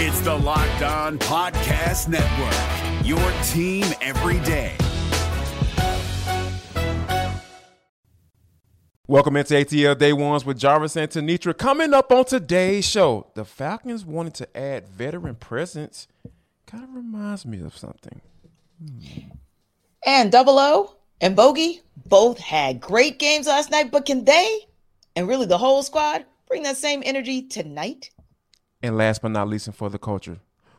It's the Locked On Podcast Network, your team every day. Welcome into ATL Day Ones with Jarvis and Tenitra. Coming up on today's show, the Falcons wanted to add veteran presence. Kind of reminds me of something. Hmm. And Double O and Bogey both had great games last night, but can they, and really the whole squad, bring that same energy tonight? And last but not least, and for the culture,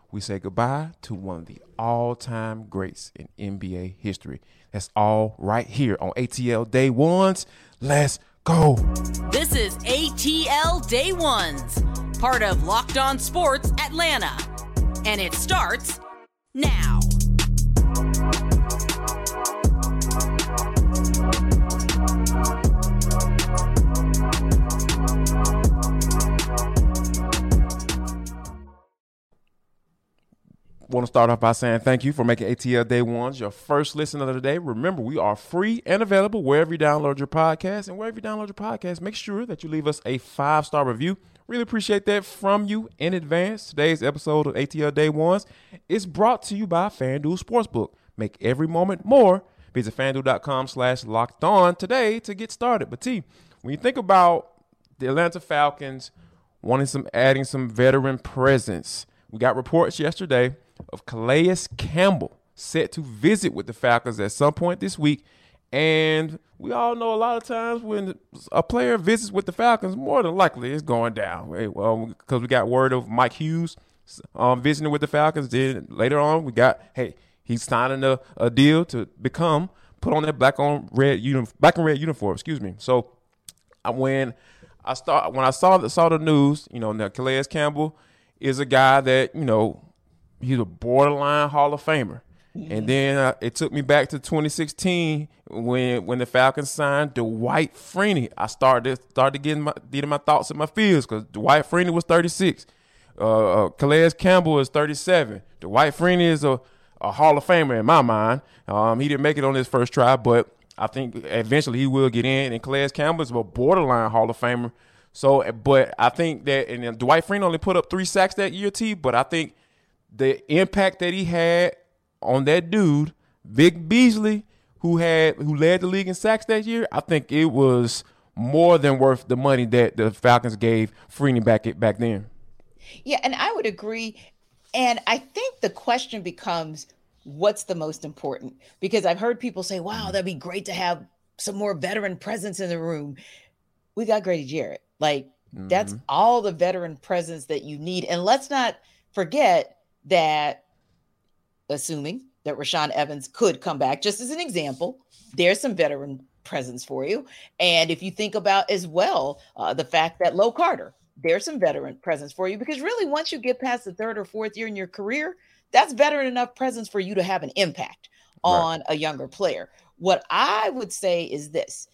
we say goodbye to one of the all-time greats in NBA history. That's all right here on ATL Day Ones. Let's go. This is ATL Day Ones, part of Locked On Sports Atlanta. And it starts now. Want to start off by saying thank you for making ATL Day Ones your first listen of the day. Remember, we are free and available wherever you download your podcast. And wherever you download your podcast, make sure that you leave us a five star review. Really appreciate that from you in advance. Today's episode of ATL Day Ones is brought to you by FanDuel Sportsbook. Make every moment more. Visit fanduel.com slash locked on today to get started. But T, when you think about the Atlanta Falcons wanting some adding some veteran presence, we got reports yesterday of Calais Campbell set to visit with the Falcons at some point this week. And we all know a lot of times when a player visits with the Falcons, more than likely it's going down. Right? Well, because we got word of Mike Hughes um, visiting with the Falcons. Then later on, we got hey, he's signing a, a deal to become put on that black on red uniform, black and red uniform. Excuse me. So when I start when I saw the, saw the news, you know, now Calais Campbell is a guy that you know he's a borderline Hall of Famer. And then uh, it took me back to 2016 when when the Falcons signed Dwight Freeney. I started started getting my getting my thoughts and my feels because Dwight Freeney was 36, uh, uh, Calais Campbell is 37. Dwight Freeney is a, a Hall of Famer in my mind. Um, he didn't make it on his first try, but I think eventually he will get in. And Calais Campbell is a borderline Hall of Famer. So, but I think that and Dwight Freeney only put up three sacks that year, T. But I think the impact that he had on that dude, Vic Beasley, who had who led the league in sacks that year, I think it was more than worth the money that the Falcons gave Freeney back it back then. Yeah, and I would agree. And I think the question becomes what's the most important? Because I've heard people say, wow, that'd be great to have some more veteran presence in the room. We got Grady Jarrett. Like, mm-hmm. that's all the veteran presence that you need. And let's not forget that assuming that Rashaan Evans could come back, just as an example, there's some veteran presence for you. And if you think about as well uh, the fact that Low Carter, there's some veteran presence for you because really, once you get past the third or fourth year in your career, that's veteran enough presence for you to have an impact on right. a younger player. What I would say is this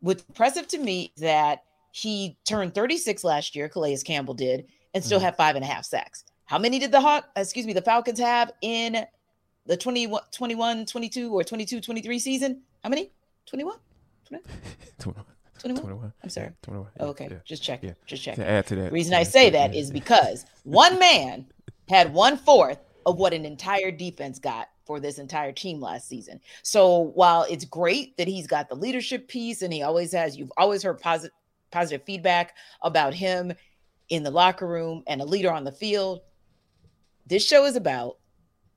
what's impressive to me that he turned 36 last year, Calais Campbell did, and still mm. had five and a half sacks. How many did the Hawk, uh, excuse me, the Falcons have in the 21, 21 22 or 22 23 season? How many? 21? 21? 21? I'm sorry. 21. Oh, okay. Yeah. Just check. Yeah. Just check. To add to that. The reason I say that is because one man had one fourth of what an entire defense got for this entire team last season. So while it's great that he's got the leadership piece and he always has, you've always heard positive positive feedback about him in the locker room and a leader on the field. This show is about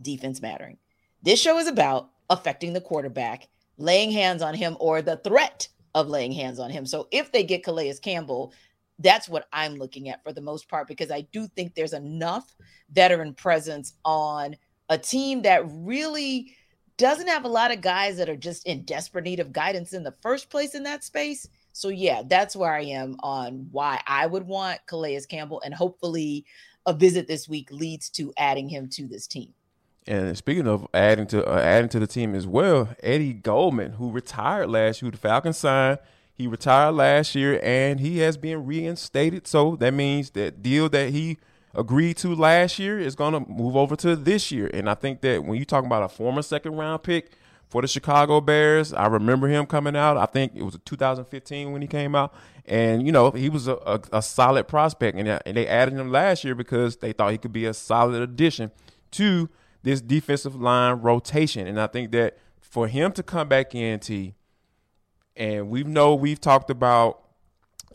defense mattering. This show is about affecting the quarterback, laying hands on him, or the threat of laying hands on him. So if they get Calais Campbell, that's what I'm looking at for the most part, because I do think there's enough veteran presence on a team that really doesn't have a lot of guys that are just in desperate need of guidance in the first place in that space. So yeah, that's where I am on why I would want Calais Campbell, and hopefully a visit this week leads to adding him to this team. And speaking of adding to uh, adding to the team as well, Eddie Goldman, who retired last year, the Falcons signed. He retired last year, and he has been reinstated. So that means that deal that he agreed to last year is going to move over to this year. And I think that when you talk about a former second round pick for the Chicago Bears. I remember him coming out. I think it was 2015 when he came out, and you know he was a, a, a solid prospect, and, and they added him last year because they thought he could be a solid addition to this defensive line rotation. And I think that for him to come back in, T, and we know we've talked about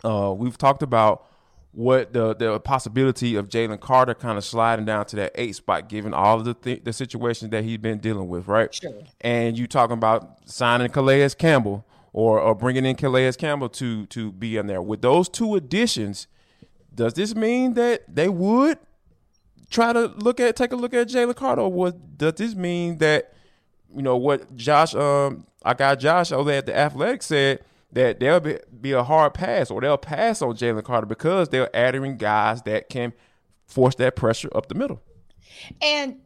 uh, we've talked about what the the possibility of Jalen Carter kind of sliding down to that eight spot, given all of the th- the situations that he's been dealing with, right? Sure. And you talking about signing Calais Campbell or, or bringing in Calais Campbell to to be in there with those two additions. Does this mean that they would try to look at take a look at Jalen Carter? Or what does this mean that you know what Josh um I got Josh over at the Athletic said that there'll be, be a hard pass or they'll pass on Jalen Carter because they're adding guys that can force that pressure up the middle. And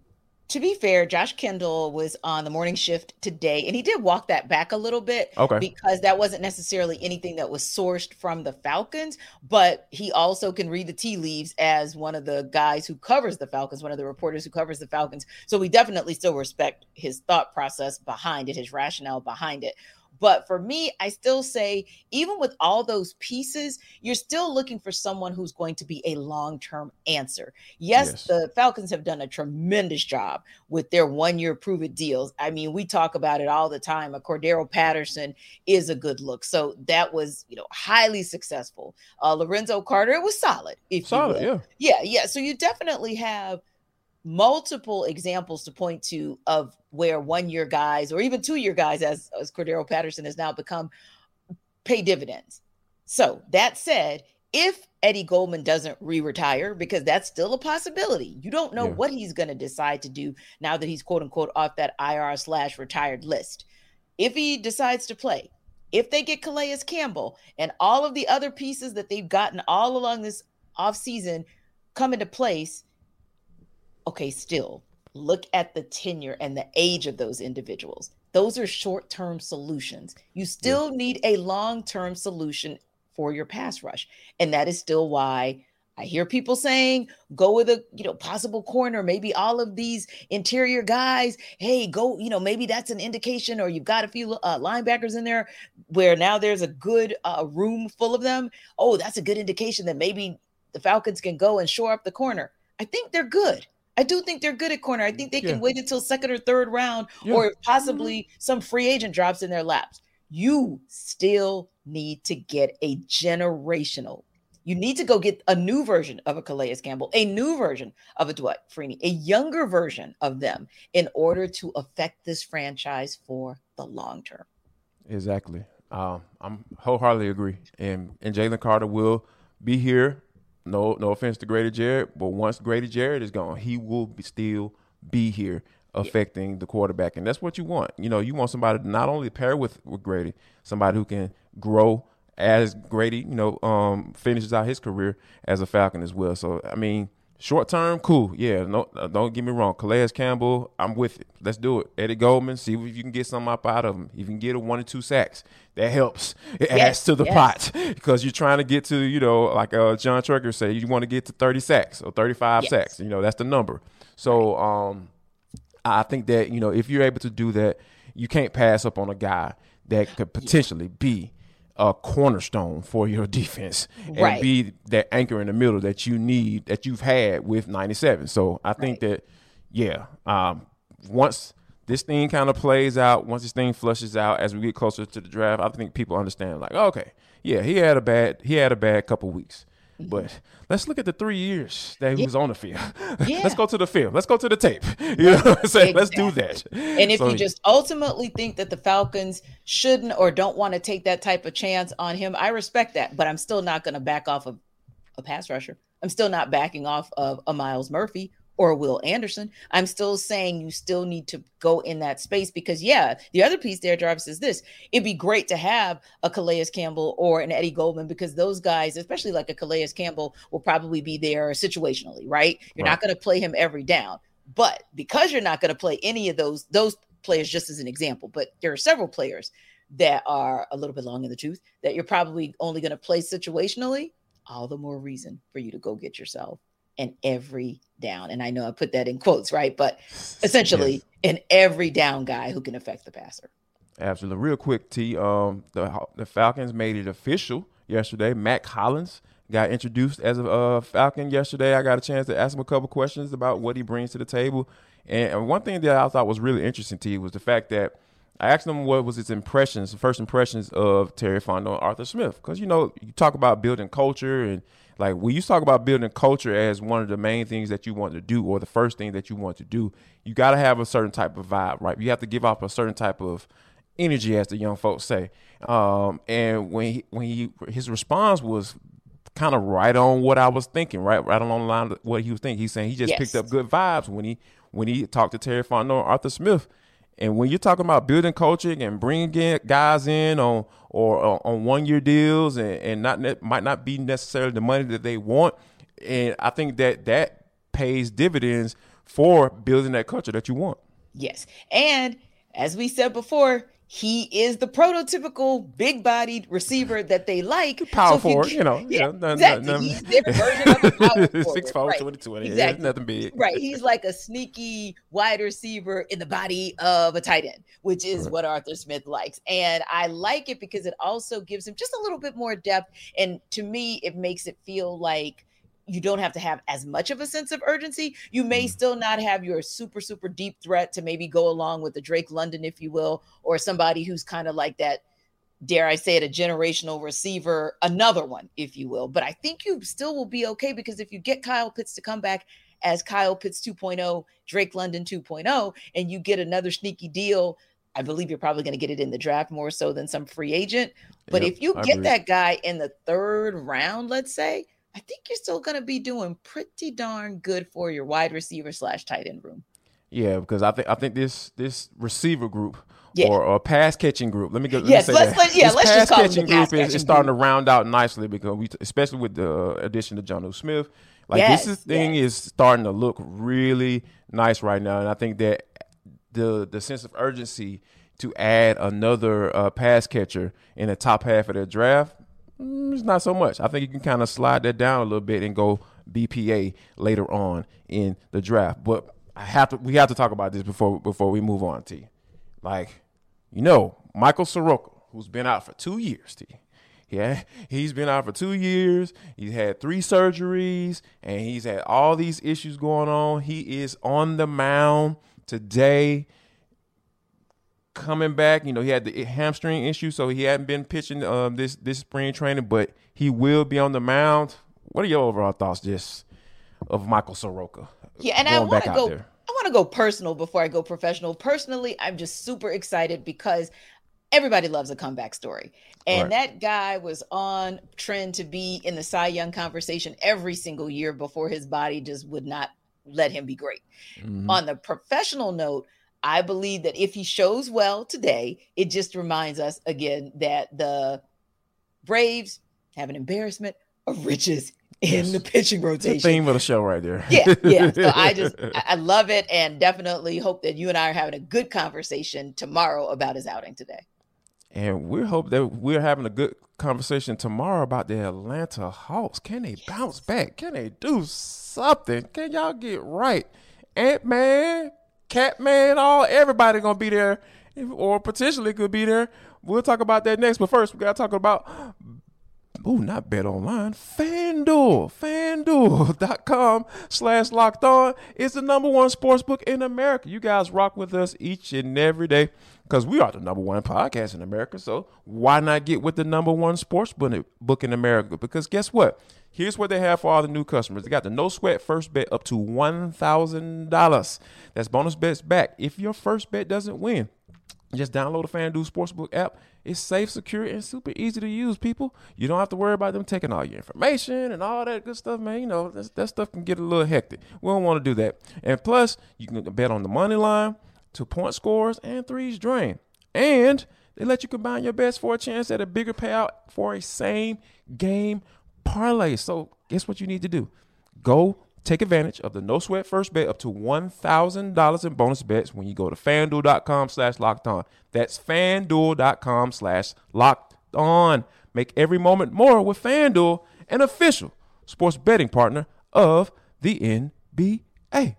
to be fair, Josh Kendall was on the morning shift today, and he did walk that back a little bit. Okay. Because that wasn't necessarily anything that was sourced from the Falcons, but he also can read the tea leaves as one of the guys who covers the Falcons, one of the reporters who covers the Falcons. So we definitely still respect his thought process behind it, his rationale behind it. But for me, I still say, even with all those pieces, you're still looking for someone who's going to be a long term answer. Yes, yes, the Falcons have done a tremendous job with their one year prove it deals. I mean, we talk about it all the time. A Cordarrelle Patterson is a good look. So that was, you know, highly successful. Uh, Lorenzo Carter, it was solid. If solid, yeah. Yeah, yeah. So you definitely have multiple examples to point to of where one year guys or even two year guys, as, as Cordarrelle Patterson has now become, pay dividends. So that said, if Eddie Goldman doesn't re-retire, because that's still a possibility, you don't know yeah. what he's going to decide to do now that he's quote unquote off that IR slash retired list. If he decides to play, if they get Calais Campbell and all of the other pieces that they've gotten all along this offseason come into place, okay, still look at the tenure and the age of those individuals. Those are short term solutions. You still yeah. need a long term solution for your pass rush. And that is still why I hear people saying, go with a you know possible corner, maybe all of these interior guys. Hey, go, you know, maybe that's an indication, or you've got a few uh, linebackers in there where now there's a good uh, room full of them. Oh, that's a good indication that maybe the Falcons can go and shore up the corner. I think they're good. I do think they're good at corner. I think they can yeah. wait until second or third round, yeah. or possibly mm-hmm. some free agent drops in their laps. You still need to get a generational. You need to go get a new version of a Calais Campbell, a new version of a Dwight Freeney, a younger version of them in order to affect this franchise for the long term. Exactly. Um, I'm wholeheartedly agree. And and Jalen Carter will be here no no offense to Grady Jarrett, but once Grady Jarrett is gone, he will be, still be here affecting yeah. the quarterback, and that's what you want. You know, you want somebody to not only pair with with Grady, somebody who can grow as Grady, you know, um, finishes out his career as a Falcon as well. So I mean, Short term, cool. Yeah, no, uh, don't get me wrong. Calais Campbell, I'm with it. Let's do it. Eddie Goldman, see if you can get something up out of him. You can get a one or two sacks. That helps. It yes, adds to the yes. pot because you're trying to get to, you know, like uh, John Trucker said, you want to get to 30 sacks or 35 yes. sacks. You know, that's the number. So um, I think that, you know, if you're able to do that, you can't pass up on a guy that could potentially be a cornerstone for your defense and right. be that anchor in the middle that you need that you've had with 97. So I think right. that yeah, um, once this thing kind of plays out, once this thing flushes out as we get closer to the draft, I think people understand like, okay, yeah, he had a bad he had a bad couple weeks. But let's look at the three years that he yeah. was on the field. Yeah. let's go to the film. Let's go to the tape. You know what I'm saying? Exactly. Let's do that. And if so, you just ultimately think that the Falcons shouldn't or don't want to take that type of chance on him, I respect that. But I'm still not going to back off of a pass rusher. I'm still not backing off of a Myles Murphy or Will Anderson. I'm still saying you still need to go in that space because, yeah, the other piece there, Jarvis, is this. It'd be great to have a Calais Campbell or an Eddie Goldman because those guys, especially like a Calais Campbell, will probably be there situationally, right? You're right. not going to play him every down. But because you're not going to play any of those, those players, just as an example, but there are several players that are a little bit long in the tooth that you're probably only going to play situationally, all the more reason for you to go get yourself in every down. And I know I put that in quotes, right? But essentially, yes. an every down guy who can affect the passer. Absolutely. Real quick, T. Um, the the Falcons made it official yesterday. Mack Hollins got introduced as a uh, Falcon yesterday. I got a chance to ask him a couple questions about what he brings to the table. And and one thing that I thought was really interesting, T, was the fact that I asked him what was his impressions, first impressions of Terry Fontenot and Arthur Smith. Because, you know, you talk about building culture and like when you talk about building culture as one of the main things that you want to do or the first thing that you want to do, you got to have a certain type of vibe, right? You have to give off a certain type of energy, as the young folks say. Um, and when he, when he his response was kind of right on what I was thinking, right, right along the line of what he was thinking. He's saying he just yes. picked up good vibes when he when he talked to Terry Fontenot and Arthur Smith. And when you're talking about building coaching and bringing guys in on or on one year deals and, and not might not be necessarily the money that they want, and I think that that pays dividends for building that culture that you want. Yes, and as we said before, he is the prototypical big-bodied receiver that they like. Power so forward, you, you, know. Yeah, exactly. No, no. He's their version of a power forward. Six four, right. 22, exactly. nothing big. Right. He's like a sneaky wide receiver in the body of a tight end, which is right. what Arthur Smith likes. And I like it because it also gives him just a little bit more depth. And to me, it makes it feel like – you don't have to have as much of a sense of urgency. You may mm. still not have your super, super deep threat to maybe go along with the Drake London, if you will, or somebody who's kind of like that, dare I say it, a generational receiver, another one, if you will. But I think you still will be okay because if you get Kyle Pitts to come back as Kyle Pitts 2.0, Drake London 2.0, and you get another sneaky deal. I believe you're probably going to get it in the draft more so than some free agent. But yep, if you get that guy in the third round, let's say, I think you're still going to be doing pretty darn good for your wide receiver slash tight end room. Yeah, because I think I think this this receiver group yeah. or, or pass catching group. Let me go. Let yes, me let's, let, yeah, this let's pass just call catching group is, is, starting to round out nicely because we, especially with the addition of Jonnu Smith, like yes, this is, thing yes. is starting to look really nice right now, and I think that the the sense of urgency to add another uh, pass catcher in the top half of the draft Mm, it's not so much. I think you can kind of slide that down a little bit and go BPA later on in the draft. But I have to we have to talk about this before before we move on, T. Like, you know, Michael Soroka, who's been out for two years, T. Yeah, he's been out for two years. He's had three surgeries, and he's had all these issues going on. He is on the mound today coming back. You know, he had the hamstring issue, so he hadn't been pitching um, this this spring training, but he will be on the mound. What are your overall thoughts, just of Michael Soroka? Yeah, and I want to go. There? I want to go personal before I go professional. Personally, I'm just super excited because everybody loves a comeback story. And right. that guy was on trend to be in the Cy Young conversation every single year before his body just would not let him be great. Mm-hmm. On the professional note, I believe that if he shows well today, it just reminds us again that the Braves have an embarrassment of riches in yes. the pitching rotation. The theme of the show right there. yeah, yeah. So I just I love it and definitely hope that you and I are having a good conversation tomorrow about his outing today. And we hope that we're having a good conversation tomorrow about the Atlanta Hawks. Can they bounce back? Can they do something? Can y'all get right? Ant Man, Catman, all everybody gonna be there, or potentially could be there. We'll talk about that next. But first, we gotta talk about Ooh, not bet online. FanDuel. FanDuel.com slash locked on is the number one sports book in America. You guys rock with us each and every day because we are the number one podcast in America. So why not get with the number one sports book in America? Because guess what? Here's what they have for all the new customers. They got the no sweat first bet up to $1,000. That's bonus bets back. If your first bet doesn't win, just download the FanDuel Sportsbook app. It's safe, secure, and super easy to use, people. You don't have to worry about them taking all your information and all that good stuff, man. You know, that stuff can get a little hectic. We don't want to do that. And plus, you can bet on the money line, two point scores, and threes drain. And they let you combine your bets for a chance at a bigger payout for a same game parlay. So guess what you need to do? Go take advantage of the no sweat first bet up to $1,000 in bonus bets when you go to fanduel.com slash locked on. That's fanduel.com slash locked on. Make every moment more with FanDuel, an official sports betting partner of the NBA.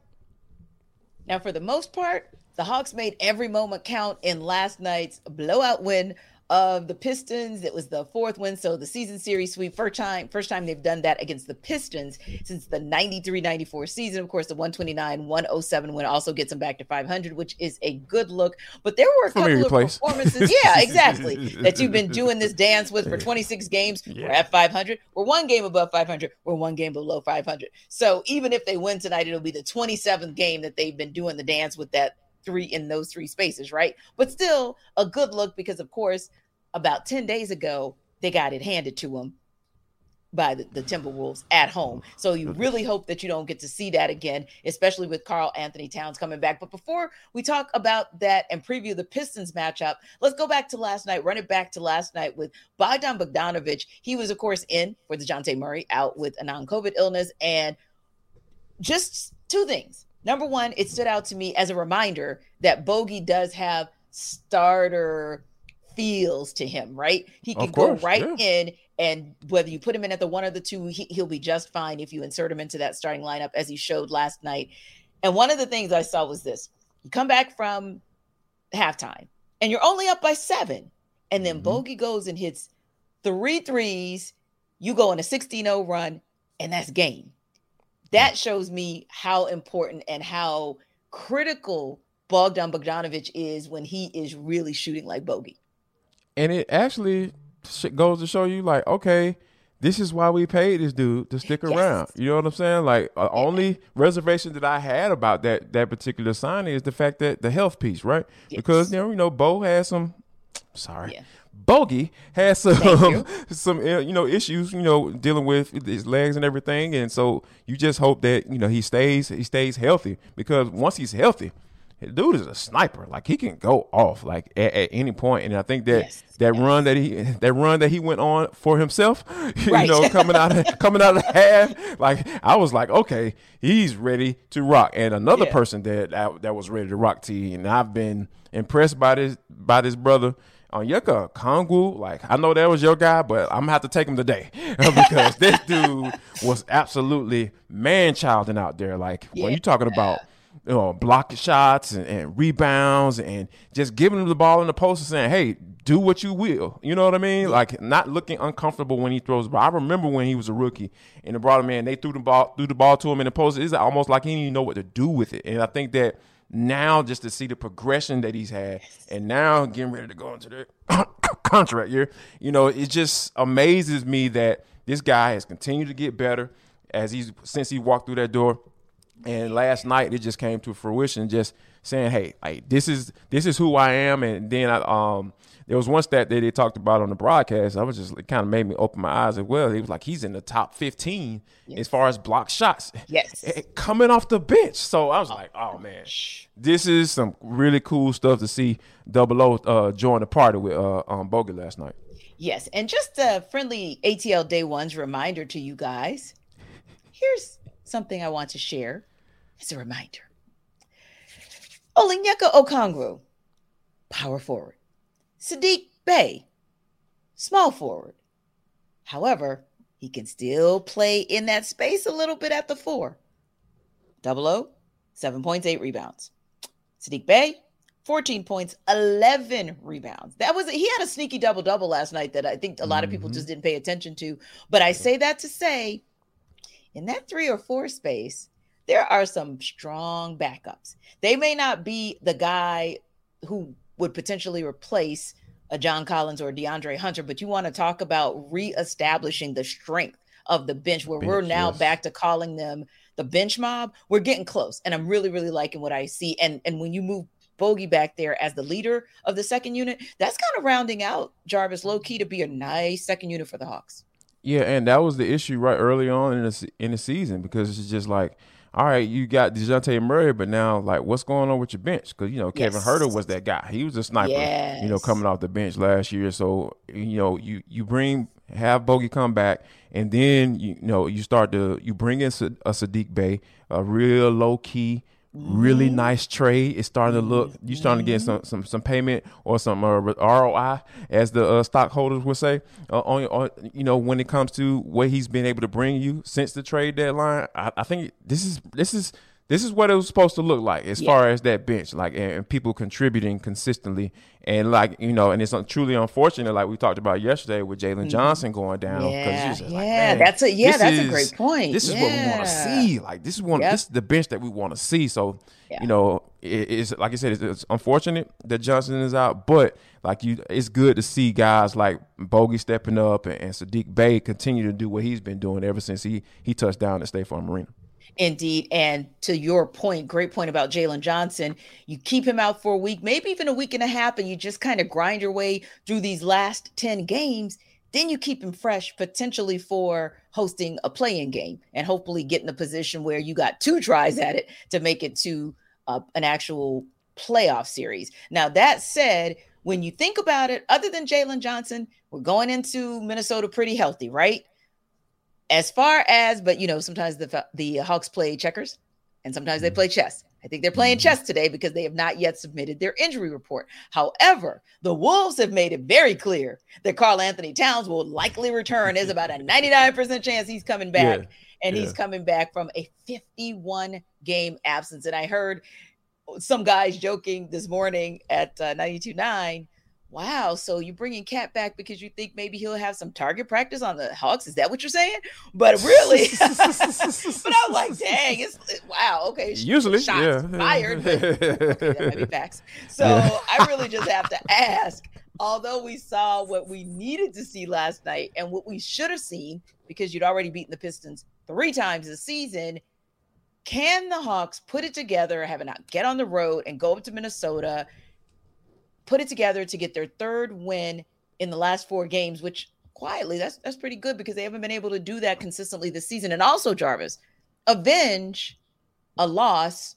Now, for the most part, the Hawks made every moment count in last night's blowout win of the Pistons. It was the fourth win, so the season series sweep. First time, first time they've done that against the Pistons since the 93-94 season. Of course, the 129-107 win also gets them back to 500, which is a good look. But there were a couple of place. performances, yeah, exactly, that you've been doing this dance with for 26 games. We're at 500. We're one game above 500. We're one game below 500. So even if they win tonight, it'll be the 27th game that they've been doing the dance with that three in those three spaces, right? But still a good look because, of course, about 10 days ago, they got it handed to them by the, the Timberwolves at home. So you mm-hmm. really hope that you don't get to see that again, especially with Karl-Anthony Towns coming back. But before we talk about that and preview the Pistons matchup, let's go back to last night, run it back to last night with Bogdan Bogdanovic. He was, of course, in for Dejounte Murray out with a non COVID illness. And just two things. Number one, it stood out to me as a reminder that Bogey does have starter feels to him, right? He can course, go right yeah. in, and whether you put him in at the one or the two, he, he'll be just fine if you insert him into that starting lineup as he showed last night. And one of the things I saw was this you come back from halftime and you're only up by seven, and then Mhm. Bogey goes and hits three threes, you go on a 16 0 run, and that's game. That shows me how important and how critical Bogdan Bogdanovic is when he is really shooting like Bogey. And it actually goes to show you, like, okay, this is why we paid this dude to stick Yes. around. You know what I'm saying? Like, uh, only reservation that I had about that that particular signing is the fact that the health piece, right? Because you know, you know, Bo has some. Sorry. Yeah. Bogey has some some uh, you know issues you know dealing with his legs and everything. And so you just hope that you know he stays he stays healthy because once he's healthy the dude is a sniper. Like he can go off like at, at any point. And I think that Yes, that run that he that run that he went on for himself you Right. know coming out of coming out of the half like I was like okay he's ready to rock. And another Yeah. person that, that that was ready to rock T and I've been impressed by this by this brother Onyeka Okongwu, like I know that was your guy, but I'm gonna have to take him today because this dude was absolutely man childing out there. Like when you're talking about you know block shots and, and rebounds and just giving him the ball in the post and saying, "Hey, do what you will." You know what I mean? Like not looking uncomfortable when he throws ball. I remember when he was a rookie and they brought him in, they threw the ball threw the ball to him in the post. It's almost like he didn't even know what to do with it. And I think that now just to see the progression that he's had and now getting ready to go into the contract year. You know it just amazes me that this guy has continued to get better as he's since he walked through that door. And last night it just came to fruition just saying hey like this is this is who i am. And then i um there was one stat that they talked about on the broadcast i was just it kind of made me open my eyes as well he was like he's in the top 15 as far as block shots Yes. coming off the bench. So I was like, oh man, this is some really cool stuff to see Double O uh, join the party with uh, um, Bogey last night. Yes, and just a friendly ATL Day One's reminder to you guys. Here's something I want to share as a reminder. Olinyeka Okongwu, power forward. Saddiq Bey, small forward. However, he can still play in that space a little bit at the four. Double O, seven points, eight rebounds. Saddiq Bey, 14 points, 11 rebounds. That was he had a sneaky double double last night that I think a lot of people mm-hmm. just didn't pay attention to. But I say that to say, in that three or four space, there are some strong backups. They may not be the guy who would potentially replace a John Collins or DeAndre Hunter, but you want to talk about reestablishing the strength of the bench where we're now yes. back to calling them the bench mob. We're getting close, and I'm really, really liking what I see. And and when you move Bogey back there as the leader of the second unit, that's kind of rounding out Jarvis low key to be a nice second unit for the Hawks. Yeah, and that was the issue right early on in the in the season because it's just like, all right, you got Dejounte Murray, but now like, what's going on with your bench? Because you know Kevin Yes. Huerter was that guy. He was a sniper. You know, coming off the bench last year. So you know, you you bring have Bogey come back, and then you, know you start to you bring in a Saddiq Bey, a real low key really nice trade. It's starting to look. You're starting to get some some some payment or some uh, ROI, as the uh, stockholders would say. Uh, on, on you know when it comes to what he's been able to bring you since the trade deadline, I, I think this is this is this is what it was supposed to look like as yeah. far as that bench, like and, and, people contributing consistently, and like you know, and it's truly unfortunate, like we talked about yesterday with Jalen mm-hmm. Johnson going down. Yeah, yeah, like, that's a yeah, that's is, a great point. This yeah. is what we want to see. Like this is one, yep. this is the bench that we want to see. So yeah. you know, it, it's like I said, it's, it's, unfortunate that Johnson is out, but like you, it's good to see guys like Bogey stepping up and, and Saddiq Bey continue to do what he's been doing ever since he he touched down at State Farm Arena. Indeed. And to your point, great point about Jalen Johnson, you keep him out for a week, maybe even a week and a half, and you just kind of grind your way through these last 10 games. Then you keep him fresh potentially for hosting a playing game and hopefully get in a position where you got two tries at it to make it to uh, an actual playoff series. Now, that said, when you think about it, other than Jalen Johnson, we're going into Minnesota pretty healthy, right? As far as, but you know, sometimes the the Hawks play checkers, and sometimes they mm-hmm. play chess. I think they're playing mm-hmm. chess today because they have not yet submitted their injury report. However, the Wolves have made it very clear that Karl-Anthony Towns will likely return. There's about a 99% chance he's coming back, yeah. and yeah. he's coming back from a 51 game absence. And I heard some guys joking this morning at uh, 92.9 Wow. So you're bringing Cat back because you think maybe he'll have some target practice on the Hawks? Is that what you're saying? But really, but I'm like, dang, it's wow. Okay. Usually, shots yeah. fired. But, okay, that might be facts. So yeah. I really just have to ask. Although we saw what we needed to see last night and what we should have seen because you'd already beaten the Pistons three times this season, can the Hawks put it together, have it not get on the road and go up to Minnesota? Put it together to get their third win in the last four games, which quietly that's that's pretty good because they haven't been able to do that consistently this season. And also, Jarvis, avenge a loss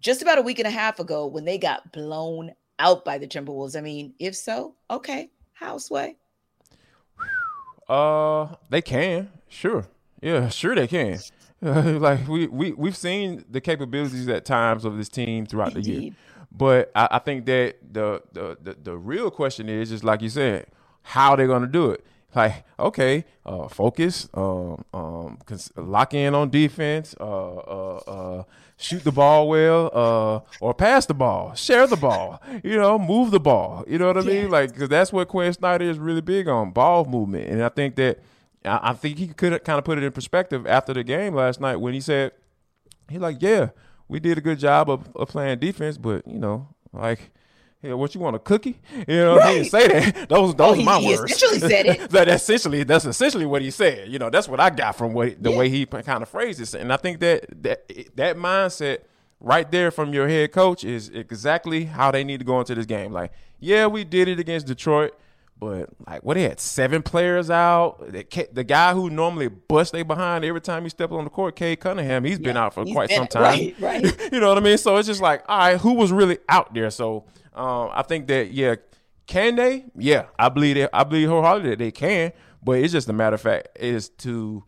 just about a week and a half ago when they got blown out by the Timberwolves. I mean, if so, okay, Houseway. Uh, they can, sure, yeah, sure they can. like we we we've seen the capabilities at times of this team throughout Indeed. the year. But I, I think that the, the, the the real question is just like you said, how they're gonna do it. Like, okay, uh, focus, um, um, lock in on defense, uh, uh, uh, shoot the ball well, uh, or pass the ball, share the ball, you know, move the ball. You know what I mean? Like, because that's what Quin Snyder is really big on, ball movement. And I think that I, I think he could kind of put it in perspective after the game last night when he said, he like, yeah, we did a good job of, of playing defense, but you know, like yeah, what you want a cookie? You know, right. he didn't say that. Those those oh, he, my he words. Essentially said it. that essentially that's essentially what he said. You know, that's what I got from what the yeah. way he kind of phrased it. And I think that that that mindset right there from your head coach is exactly how they need to go into this game. Like, yeah, we did it against Detroit. But like, what they had seven players out. The, guy who normally busts they behind every time he steps on the court, Cade Cunningham, he's yeah, been out for quite been, some time. Right, right. you know what I mean? So it's just like, all right, who was really out there? So um, I think that yeah, can they? Yeah, I believe that. I believe wholeheartedly that they can. But it's just a matter of fact is to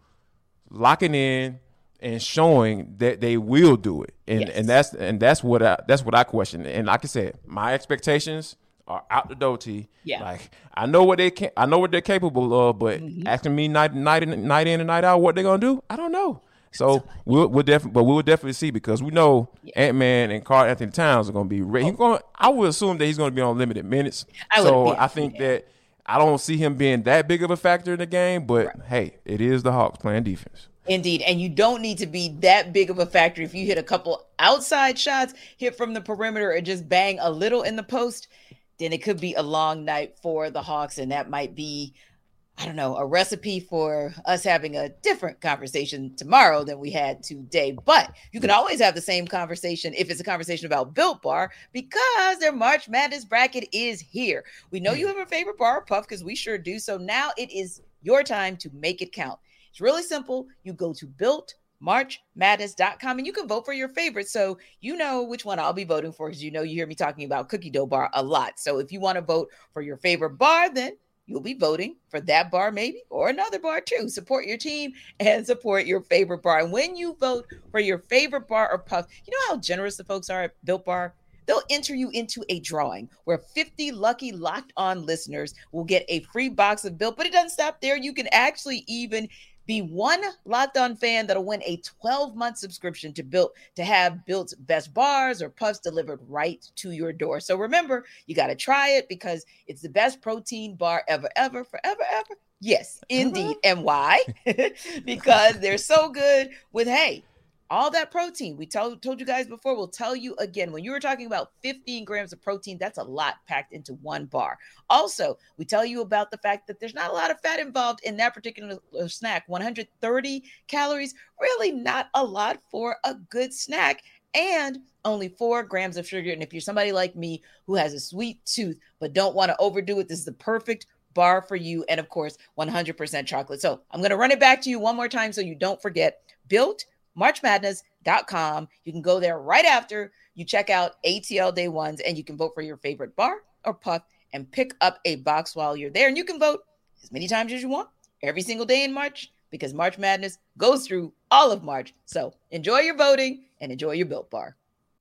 locking in and showing that they will do it, and yes. and that's and that's what I that's what I question. And like I said, my expectations are out the door, T. Yeah. Like I know what they can I know what they're capable of, but mm-hmm. asking me night night in night in and night out what they're gonna do, I don't know. So we'll we'll definitely, but we'll definitely see because we know yeah. Ant Man and Karl-Anthony Towns are going to be ready. He's going. I would assume that he's going to be on limited minutes. I so I think yeah. that I don't see him being that big of a factor in the game. But right. hey, it is the Hawks playing defense. Indeed. And you don't need to be that big of a factor if you hit a couple outside shots, hit from the perimeter, or just bang a little in the post then it could be a long night for the Hawks. And that might be, I don't know, a recipe for us having a different conversation tomorrow than we had today. But you can always have the same conversation if it's a conversation about Built Bar because their March Madness bracket is here. We know you have a favorite bar or puff because we sure do. So now it is your time to make it count. It's really simple. You go to built marchmadness.com and you can vote for your favorite. So you know which one I'll be voting for because you know you hear me talking about cookie dough bar a lot. So if you want to vote for your favorite bar, then you'll be voting for that bar, maybe, or another bar too. Support your team and support your favorite bar. And when you vote for your favorite bar or puff, you know how generous the folks are at Built Bar? They'll enter you into a drawing where 50 lucky locked on listeners will get a free box of Built. But it doesn't stop there. You can actually even be one locked on fan that'll win a 12 month subscription to Built to have Built's best bars or puffs delivered right to your door. So remember, you got to try it because it's the best protein bar ever, ever, forever, ever. Yes, uh-huh. indeed. And why? because they're so good with, hey, all that protein. We told, told you guys before we'll tell you again. When you were talking about 15 grams of protein that's a lot packed into one bar. Also we tell you about the fact that there's not a lot of fat involved in that particular uh, snack. 130 calories really not a lot for a good snack and only four grams of sugar. And if you're somebody like me who has a sweet tooth but don't want to overdo it this is the perfect bar for you and of course 100% chocolate. So i'm going to run it back to you one more time so you don't forget. Built marchmadness.com. You can go there right after you check out ATL Day Ones and you can vote for your favorite bar or puff and pick up a box while you're there. And you can vote as many times as you want every single day in March because March Madness goes through all of March. So enjoy your voting and enjoy your built bar.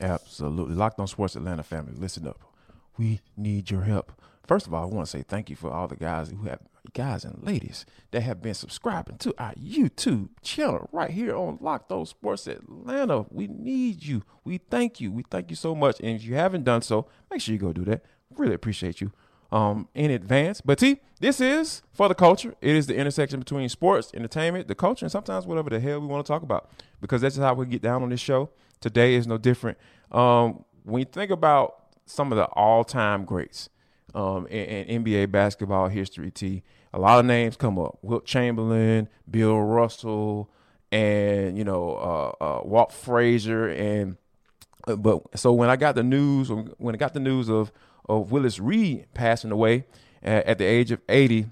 Absolutely. Locked on Sports Atlanta family, listen up. We need your help. First of all, I want to say thank you for all the guys who have guys and ladies that have been subscribing to our YouTube channel right here on Locked On Sports Atlanta. We need you. We thank you. We thank you so much. And if you haven't done so, make sure you go do that. Really appreciate you um, in advance. But T, this is for the culture. It is the intersection between sports, entertainment, the culture, and sometimes whatever the hell we want to talk about. Because that's just how we get down on this show. Today is no different. Um, when you think about some of the all-time greats um, in, in, NBA basketball history, T, a lot of names come up: Wilt Chamberlain, Bill Russell, and you know uh, uh, Walt Frazier. And uh, but so when I got the news, when I got the news of of Willis Reed passing away at, at the age of 80,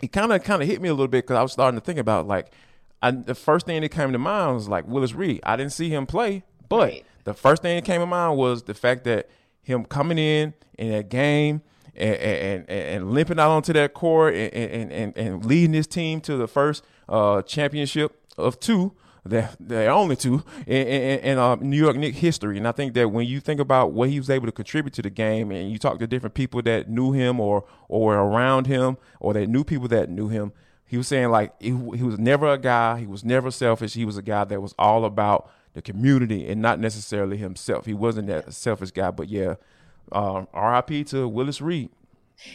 it kind of kind of hit me a little bit because I was starting to think about like I, the first thing that came to mind was like Willis Reed. I didn't see him play, but right. the first thing that came to mind was the fact that him coming in in that game and and, and limping out onto that court and, and, and, and leading his team to the first uh, championship of two they're, they're only two in, in, in uh, New York Knicks history. And I think that when you think about what he was able to contribute to the game, and you talk to different people that knew him or or were around him, or that knew people that knew him, he was saying like he, he was never a guy. He was never selfish. He was a guy that was all about the community and not necessarily himself. He wasn't that selfish guy. But yeah, uh, R.I.P. to Willis Reed.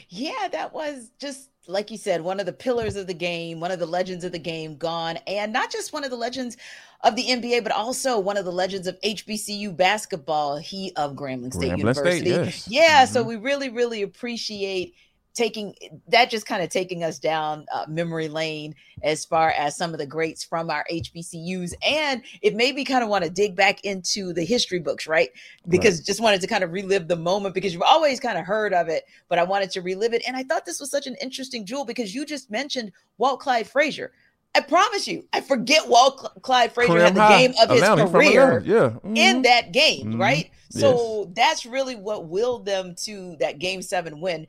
Yeah, that was just like you said, one of the pillars of the game, one of the legends of the game gone, and not just one of the legends of the NBA, but also one of the legends of HBCU basketball. He of Grambling State Grambling University. State, yes. Yeah, mm-hmm. so we really, really appreciate taking that just kind of taking us down uh, memory lane as far as some of the greats from our HBCUs and it made me kind of want to dig back into the history books right because right. just wanted to kind of relive the moment because you've always kind of heard of it but I wanted to relive it and I thought this was such an interesting jewel because you just mentioned Walt Clyde Frazier I promise you, I forget Walt Clyde Frazier had the high. game of his career yeah. Mm-hmm. in that game, mm-hmm. right? So yes. that's really what willed them to that game seven win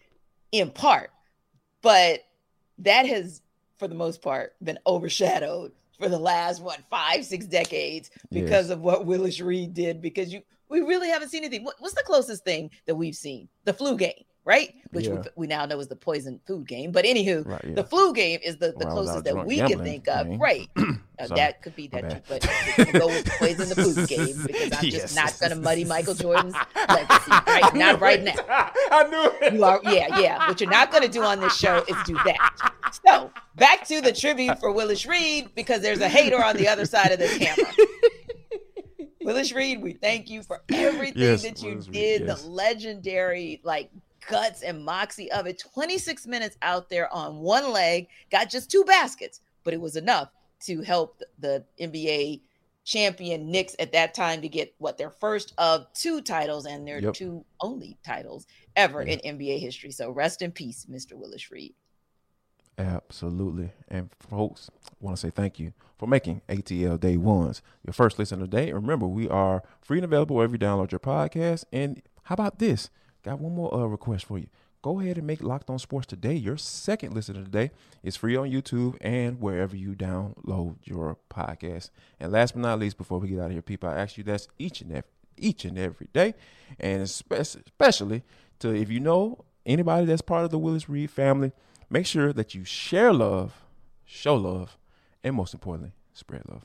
in part, but that has, for the most part, been overshadowed for the last what five, six decades because yes. of what Willis Reed did. Because you, we really haven't seen anything. What, what's the closest thing that we've seen? The flu game right? Which yeah. we, we, now know is the poison food game. But anywho, right, yeah. the flu game is the, the closest that we can think of. Right. Uh, that could be that too, but we're gonna go with poison the food game because I'm yes. just not gonna muddy Michael Jordan's legacy. Right? Not right now. I knew it. You are yeah, yeah. What you're not gonna do on this show is do that. So back to the tribute for Willis Reed because there's a hater on the other side of the camera. Willis Reed, we thank you for everything yes, that you Willis did. Reed, yes. The legendary, like guts and moxie of it. 26 minutes out there on one leg, got just two baskets, but it was enough to help the NBA champion Knicks at that time to get what their first of two titles and their yep. two only titles ever yeah. in NBA history. So rest in peace, Mr. Willis Reed. Absolutely. And folks, I want to say thank you for making ATL Day Ones your first listen of the day. Remember, we are free and available wherever you download your podcast. And how about this? Got one more uh, request for you. Go ahead and make Locked On Sports today your second listen of the day. It's free on YouTube and wherever you download your podcast. And last but not least, before we get out of here, people, I ask you that's each and every each and every day, and especially to if you know anybody that's part of the Willis Reed family Make sure that you share love, show love, and most importantly, spread love.